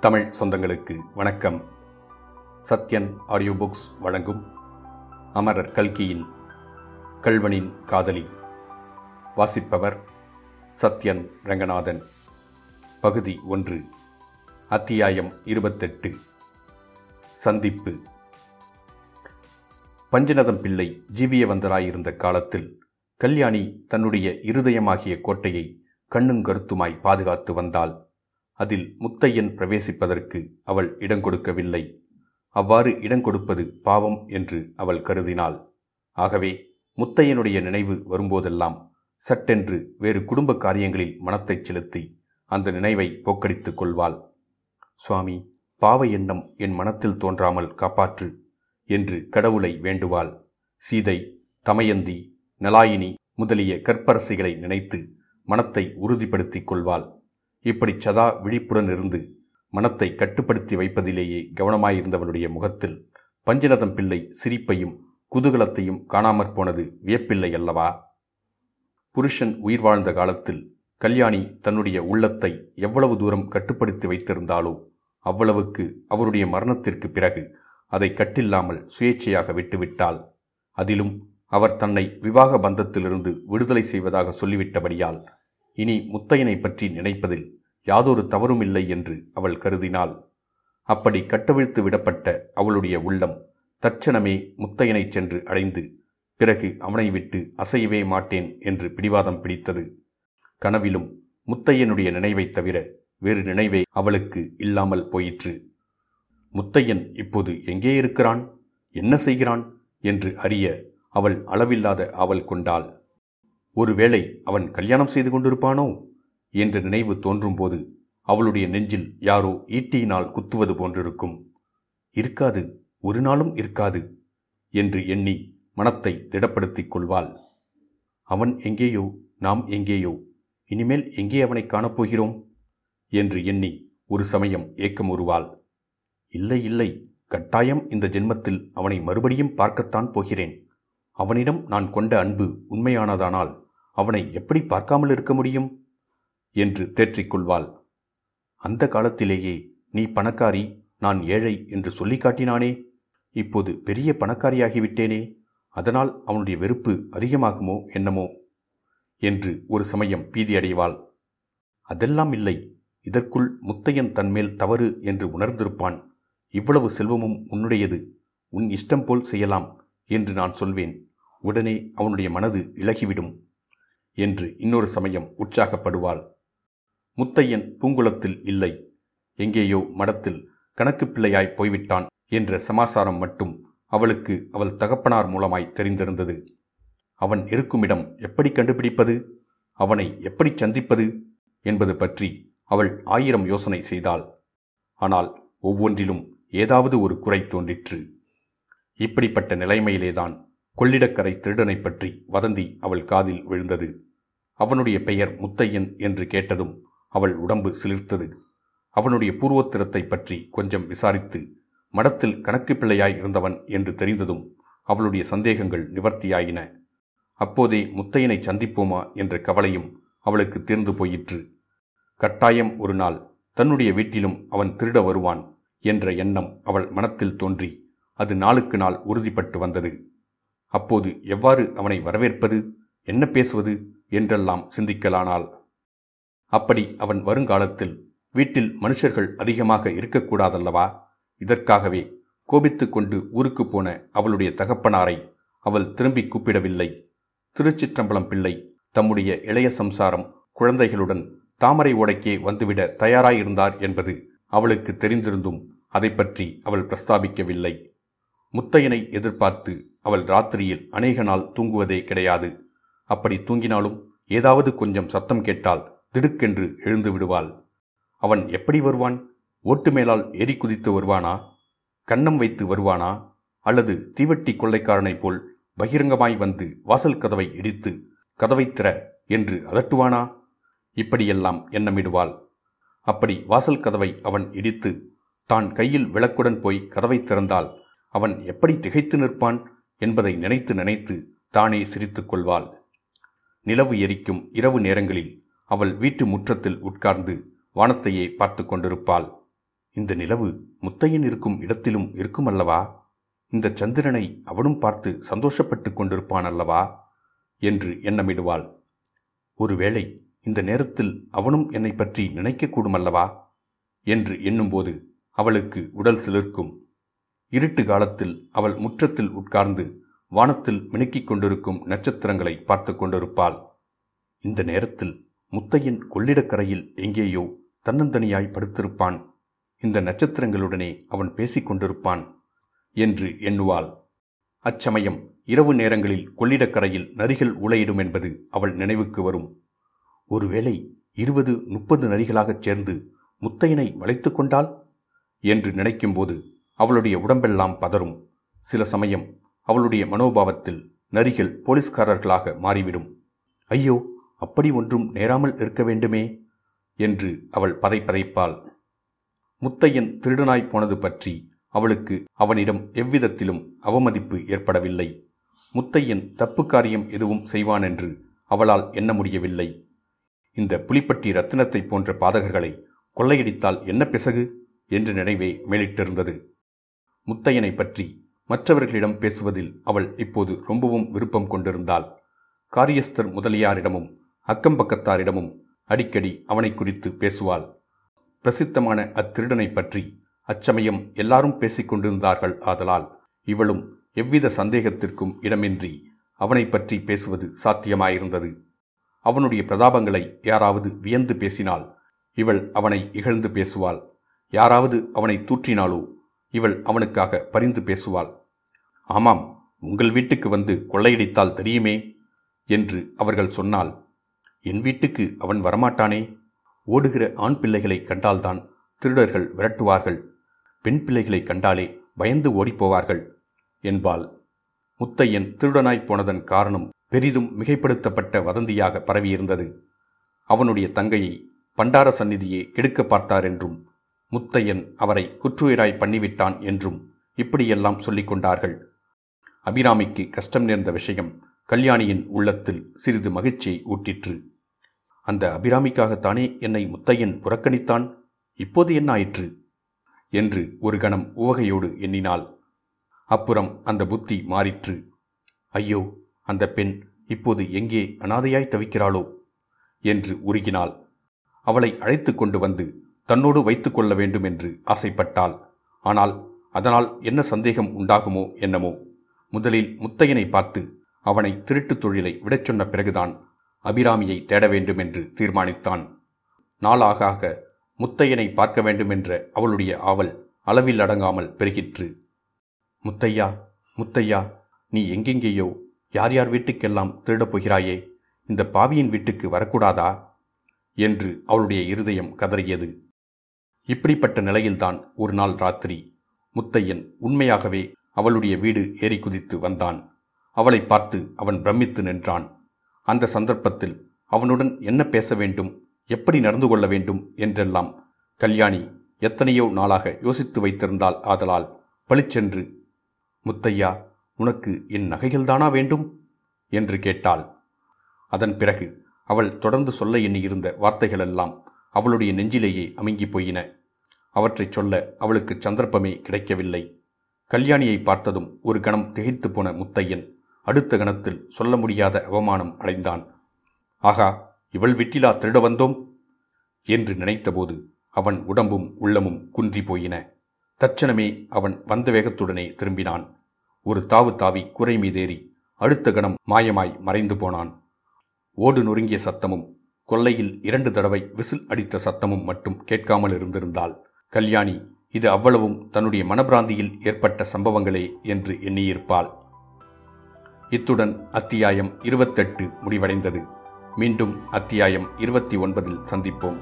தமிழ் சொந்தங்களுக்கு வணக்கம். Sathyan audio books வழங்கும் அமரர் கல்கியின் கல்வனின் காதலி. வாசிப்பவர் சத்யன் ரங்கநாதன். பகுதி ஒன்று. அத்தியாயம் இருபத்தெட்டு. சந்திப்பு. பஞ்சநதம் பிள்ளை ஜீவியவந்தராயிருந்த காலத்தில் கல்யாணி தன்னுடைய இருதயமாகிய கோட்டையை கண்ணுங்கருத்துமாய் பாதுகாத்து வந்தாள். அதில் முத்தையன் பிரவேசிப்பதற்கு அவள் இடம் கொடுக்கவில்லை. அவ்வாறு இடம் கொடுப்பது பாவம் என்று அவள் கருதினாள். ஆகவே முத்தையனுடைய நினைவு வரும்போதெல்லாம் சட்டென்று வேறு குடும்ப காரியங்களில் மனத்தைச் செலுத்தி அந்த நினைவை போக்கடித்துக் கொள்வாள். சுவாமி பாவ எண்ணம் என் மனத்தில் தோன்றாமல் காப்பாற்று என்று கடவுளை வேண்டுவாள். சீதை தமயந்தி நலாயினி முதலிய கற்பரசிகளை நினைத்து மனத்தை உறுதிப்படுத்திக் கொள்வாள். இப்படி சதா விழிப்புடன் இருந்து மனத்தை கட்டுப்படுத்தி வைப்பதிலேயே கவனமாயிருந்தவளுடைய முகத்தில் பஞ்சநதம் பிள்ளை சிரிப்பையும் குதூகலத்தையும் காணாமற் போனது வியப்பில்லை அல்லவா? புருஷன் உயிர் வாழ்ந்த காலத்தில் கல்யாணி தன்னுடைய உள்ளத்தை எவ்வளவு தூரம் கட்டுப்படுத்தி வைத்திருந்தாலோ அவ்வளவுக்கு அவருடைய மரணத்திற்கு பிறகு அதை கட்டில்லாமல் சுயேட்சையாக விட்டுவிட்டால் அதிலும் அவர் தன்னை விவாக பந்தத்திலிருந்து விடுதலை செய்வதாக சொல்லிவிட்டபடியால் இனி முத்தையனை பற்றி நினைப்பதில் யாதொரு தவறும் இல்லை என்று அவள் கருதினாள். அப்படி கட்டவிழ்த்து விடப்பட்ட அவளுடைய உள்ளம் தட்சணமே முத்தையனை சென்று அடைந்து பிறகு அவனை விட்டு அசையவே மாட்டேன் என்று பிடிவாதம் பிடித்தது. கனவிலும் முத்தையனுடைய நினைவைத் தவிர வேறு நினைவே அவளுக்கு இல்லாமல் போயிற்று. முத்தையன் இப்போது எங்கே இருக்கிறான்? என்ன செய்கிறான்? என்று அறிய அவள் அளவில்லாத ஆவல் கொண்டாள். ஒருவேளை அவன் கல்யாணம் செய்து கொண்டிருப்பானோ? என்ற நினைவு தோன்றும்போது அவளுடைய நெஞ்சில் யாரோ ஈட்டியினால் குத்துவது போன்றிருக்கும். இருக்காது ஒரு நாளும் இருக்காது என்று எண்ணி மனத்தை திடப்படுத்திக் கொள்வாள். அவன் எங்கேயோ நாம் எங்கேயோ இனிமேல் எங்கே அவனை காணப்போகிறோம்? என்று எண்ணி ஒரு சமயம் ஏக்கம் உருவாள். இல்லை இல்லை கட்டாயம் இந்த ஜென்மத்தில் அவனை மறுபடியும் பார்க்கத்தான் போகிறேன். அவனிடம் நான் கொண்ட அன்பு உண்மையானதானால் அவனை எப்படி பார்க்காமல் இருக்க முடியும்? என்று தேற்றிக்கொள்வாள் அந்த காலத்திலேயே நீ பணக்காரி நான் ஏழை என்று சொல்லி காட்டினானே. இப்போது பெரிய பணக்காரியாகிவிட்டேனே. அதனால் அவனுடைய வெறுப்பு அதிகமாகுமோ என்னமோ? என்று ஒரு சமயம் பீதியடைவாள். அதெல்லாம் இல்லை. இதற்குள் முத்தையன் தன்மேல் தவறு என்று உணர்ந்திருப்பான். இவ்வளவு செல்வமும் உன்னுடையது. உன் இஷ்டம் போல் செய்யலாம் என்று நான் சொல்வேன். உடனே அவனுடைய மனது இழகிவிடும் என்று இன்னொரு சமயம் உற்சாகப்படுவாள். முத்தையன் பூங்குளத்தில் இல்லை. எங்கேயோ மடத்தில் கணக்கு பிள்ளையாய் போய்விட்டான் என்ற சமாசாரம் மட்டும் அவளுக்கு அவள் தகப்பனார் மூலமாய் தெரிந்திருந்தது. அவன் இருக்குமிடம் எப்படி கண்டுபிடிப்பது? அவனை எப்படி சந்திப்பது? என்பது பற்றி அவள் ஆயிரம் யோசனை செய்தாள். ஆனால் ஒவ்வொன்றிலும் ஏதாவது ஒரு குறை தோன்றிற்று. இப்படிப்பட்ட நிலைமையிலேதான் கொள்ளிடக்கரை திருடனை பற்றி வதந்தி அவள் காதில் விழுந்தது. அவனுடைய பெயர் முத்தையன் என்று கேட்டதும் அவள் உடம்பு சிலிர்த்தது. அவனுடைய பூர்வோத்திரத்தை பற்றி கொஞ்சம் விசாரித்து மடத்தில் கணக்கு பிள்ளையாய் இருந்தவன் என்று தெரிந்ததும் அவளுடைய சந்தேகங்கள் நிவர்த்தியாயின. அப்போதே முத்தையனை சந்திப்போமா என்ற கவலையும் அவளுக்கு தீர்ந்து போயிற்று. கட்டாயம் ஒரு நாள் தன்னுடைய வீட்டிலும் அவன் திருட வருவான் என்ற எண்ணம் அவள் மனத்தில் தோன்றி அது நாளுக்கு நாள் உறுதிப்பட்டு வந்தது. அப்போது எவ்வாறு அவனை வரவேற்பது என்ன பேசுவது என்றெல்லாம் சிந்திக்கலானாள். அப்படி அவன் வருங்காலத்தில் வீட்டில் மனுஷர்கள் அதிகமாக இருக்கக்கூடாதல்லவா? இதற்காகவே கோபித்து கொண்டு ஊருக்கு போன அவளுடைய தகப்பனாரை அவள் திரும்பி கூப்பிடவில்லை. திருச்சிற்றம்பலம் பிள்ளை தம்முடைய இளைய சம்சாரம் குழந்தைகளுடன் தாமரை ஓடைக்கே வந்துவிட தயாராயிருந்தார் என்பது அவளுக்கு தெரிந்திருந்தும் அதை பற்றி அவள் பிரஸ்தாபிக்கவில்லை. முத்தையனை எதிர்பார்த்து அவள் ராத்திரியில் அநேக நாள் தூங்குவதே கிடையாது. அப்படி தூங்கினாலும் ஏதாவது கொஞ்சம் சத்தம் கேட்டால் திடுக்கென்று எழுந்து விடுவாள். அவன் எப்படி வருவான்? ஓட்டு மேலால் ஏறி குதித்து வருவானா? கண்ணம் வைத்து வருவானா? அல்லது தீவட்டி கொள்ளைக்காரனைப் போல் பகிரங்கமாய் வந்து வாசல் கதவை இடித்து கதவை திற என்று அதட்டுவானா? இப்படியெல்லாம் எண்ணமிடுவாள். அப்படி வாசல் கதவை அவன் இடித்து தான் கையில் விளக்குடன் போய் கதவை திறந்தால் அவன் எப்படி திகைத்து நிற்பான்? என்பதை நினைத்து நினைத்து தானே சிரித்துக் கொள்வாள். நிலவு எரிக்கும் இரவு நேரங்களில் அவள் வீட்டு முற்றத்தில் உட்கார்ந்து வானத்தையே பார்த்து கொண்டிருப்பாள். இந்த நிலவு முத்தையன் இருக்கும் இடத்திலும் இருக்குமல்லவா? இந்த சந்திரனை அவனும் பார்த்து சந்தோஷப்பட்டு கொண்டிருப்பான் அல்லவா என்று எண்ணமிடுவாள். ஒருவேளை இந்த நேரத்தில் அவனும் என்னை பற்றி நினைக்கக்கூடுமல்லவா? என்று எண்ணும்போது அவளுக்கு உடல் சிலிர்க்கும். இருட்டு காலத்தில் அவள் முற்றத்தில் உட்கார்ந்து வானத்தில் மினுக்கிக் கொண்டிருக்கும் நட்சத்திரங்களை பார்த்து கொண்டிருப்பாள். இந்த நேரத்தில் முத்தையன் கொள்ளிடக்கரையில் எங்கேயோ தன்னந்தனியாய் படுத்திருப்பான். இந்த நட்சத்திரங்களுடனே அவன் பேசிக் கொண்டிருப்பான் என்று எண்ணுவாள். அச்சமயம் இரவு நேரங்களில் கொள்ளிடக்கரையில் நரிகள் உளையிடும் என்பது அவள் நினைவுக்கு வரும். ஒருவேளை இருபது முப்பது நரிகளாகச் சேர்ந்து முத்தையனை வளைத்து கொண்டாள்? என்று நினைக்கும்போது அவளுடைய உடம்பெல்லாம் பதறும். சில சமயம் அவளுடைய மனோபாவத்தில் நரிகள் போலீஸ்காரர்களாக மாறிவிடும். ஐயோ அப்படி ஒன்றும் நேராமல் இருக்க வேண்டுமே? என்று அவள் பதைப்பதைப்பாள் முத்தையன் திருடனாய் போனது பற்றி அவளுக்கு அவனிடம் எவ்விதத்திலும் அவமதிப்பு ஏற்படவில்லை. முத்தையன் தப்பு காரியம் எதுவும் செய்வான் என்று அவளால் எண்ண முடியவில்லை. இந்த புலிப்பட்டி ரத்தினத்தை போன்ற பாதகர்களை கொள்ளையடித்தால் என்ன பிசகு? என்று நினைவே மேலிட்டிருந்தது. முத்தையனை பற்றி மற்றவர்களிடம் பேசுவதில் அவள் இப்போது ரொம்பவும் விருப்பம் கொண்டிருந்தாள். காரியஸ்தர் முதலியாரிடமும் அக்கம்பக்கத்தாரிடமும் அடிக்கடி அவனை குறித்து பேசுவாள். பிரசித்தமான அத்திருடனை பற்றி அச்சமயம் எல்லாரும் பேசிக்கொண்டிருந்தார்கள் ஆதலால் இவளும் எவ்வித சந்தேகத்திற்கும் இடமின்றி அவனை பற்றி பேசுவது சாத்தியமாயிருந்தது. அவனுடைய பிரதாபங்களை யாராவது வியந்து பேசினால் இவள் அவனை இகழ்ந்து பேசுவாள். யாராவது அவனை தூற்றினாலோ இவள் அவனுக்காக பரிந்து பேசுவாள். ஆமாம் உங்கள் வீட்டுக்கு வந்து கொள்ளையடித்தால் தெரியுமே என்று அவர்கள் சொன்னால். என் வீட்டுக்கு அவன் வரமாட்டானே? ஓடுகிற ஆண் பிள்ளைகளை கண்டால்தான் திருடர்கள் விரட்டுவார்கள். பெண் பிள்ளைகளை கண்டாலே பயந்து ஓடிப்போவார்கள் என்பாள். முத்தையன் திருடனாய்ப் போனதன் காரணம் பெரிதும் மிகைப்படுத்தப்பட்ட வதந்தியாக பரவியிருந்தது. அவனுடைய தங்கையை பண்டார சந்நிதியே கெடுக்க பார்த்தார் என்றும் முத்தையன் அவரை குற்றுயிராய் பண்ணிவிட்டான் என்றும் இப்படியெல்லாம் சொல்லிக் கொண்டார்கள். அபிராமிக்கு கஷ்டம் நேர்ந்த விஷயம் கல்யாணியின் உள்ளத்தில் சிறிது மகிழ்ச்சியை ஊட்டிற்று. அந்த அபிராமிக்காகத்தானே என்னை முத்தையன் புறக்கணித்தான்? இப்போது என்ன ஆயிற்று? என்று ஒரு கணம் உவகையோடு எண்ணினாள். அப்புறம் அந்த புத்தி மாறிற்று. ஐயோ அந்த பெண் இப்போது எங்கே அனாதையாய் தவிக்கிறாளோ? என்று உருகினாள். அவளை அழைத்து கொண்டு வந்து தன்னோடு வைத்து கொள்ள வேண்டும் என்று ஆசைப்பட்டாள். ஆனால் அதனால் என்ன சந்தேகம் உண்டாகுமோ என்னமோ. முதலில் முத்தையனை பார்த்து அவனை திருட்டுத் தொழிலை விடச் சொன்ன பிறகுதான் அபிராமியை தேட வேண்டும் என்று தீர்மானித்தான். நாளாக ஆக முத்தையனை பார்க்க வேண்டுமென்ற அவளுடைய ஆவல் அளவில் அடங்காமல் பெருகிற்று. முத்தையா முத்தையா நீ எங்கெங்கேயோ யார் யார் வீட்டுக்கெல்லாம் திருடப் போகிறாயே இந்த பாவியின் வீட்டுக்கு வரக்கூடாதா? என்று அவளுடைய இருதயம் கதறியது. இப்படிப்பட்ட நிலையில்தான் ஒரு நாள் ராத்திரி. முத்தையன் உண்மையாகவே அவளுடைய வீடு ஏறி குதித்து வந்தான். அவளை பார்த்து அவன் பிரமித்து நின்றான். அந்த சந்தர்ப்பத்தில் அவனுடன் என்ன பேச வேண்டும் எப்படி நடந்து கொள்ள வேண்டும் என்றெல்லாம் கல்யாணி எத்தனையோ நாளாக யோசித்து வைத்திருந்தாள் ஆதலால் பளிச்சென்று முத்தையா உனக்கு என் நகைகள்தானா வேண்டும்? என்று கேட்டாள். அதன் பிறகு அவள் தொடர்ந்து சொல்ல எண்ணியிருந்த வார்த்தைகளெல்லாம் அவளுடைய நெஞ்சிலேயே அமுங்கி போயின. அவற்றைச் சொல்ல அவளுக்கு சந்தர்ப்பமே கிடைக்கவில்லை. கல்யாணியை பார்த்ததும் ஒரு கணம் திகைத்து போன முத்தையன் அடுத்த கணத்தில் சொல்ல முடியாத அவமானம் அடைந்தான். ஆகா இவள் விட்டிலா திருட வந்தோம்? என்று நினைத்தபோது அவன் உடம்பும் உள்ளமும் குன்றி போயின. தட்சணமே அவன் வந்த வேகத்துடனே திரும்பினான். ஒரு தாவு தாவி குறை மீதேறி அடுத்த கணம் மாயமாய் மறைந்து போனான். ஓடு நொறுங்கிய சத்தமும் கொல்லையில் இரண்டு தடவை விசில் அடித்த சத்தமும் மட்டும் கேட்காமல் இருந்திருந்தால் கல்யாணி இது அவ்வளவும் தன்னுடைய மனப்பிராந்தியில் ஏற்பட்ட சம்பவங்களே என்று எண்ணியிருப்பாள். இத்துடன் அத்தியாயம் இருபத்தெட்டு முடிவடைந்தது. மீண்டும் அத்தியாயம் இருபத்தி ஒன்பதில் சந்திப்போம்.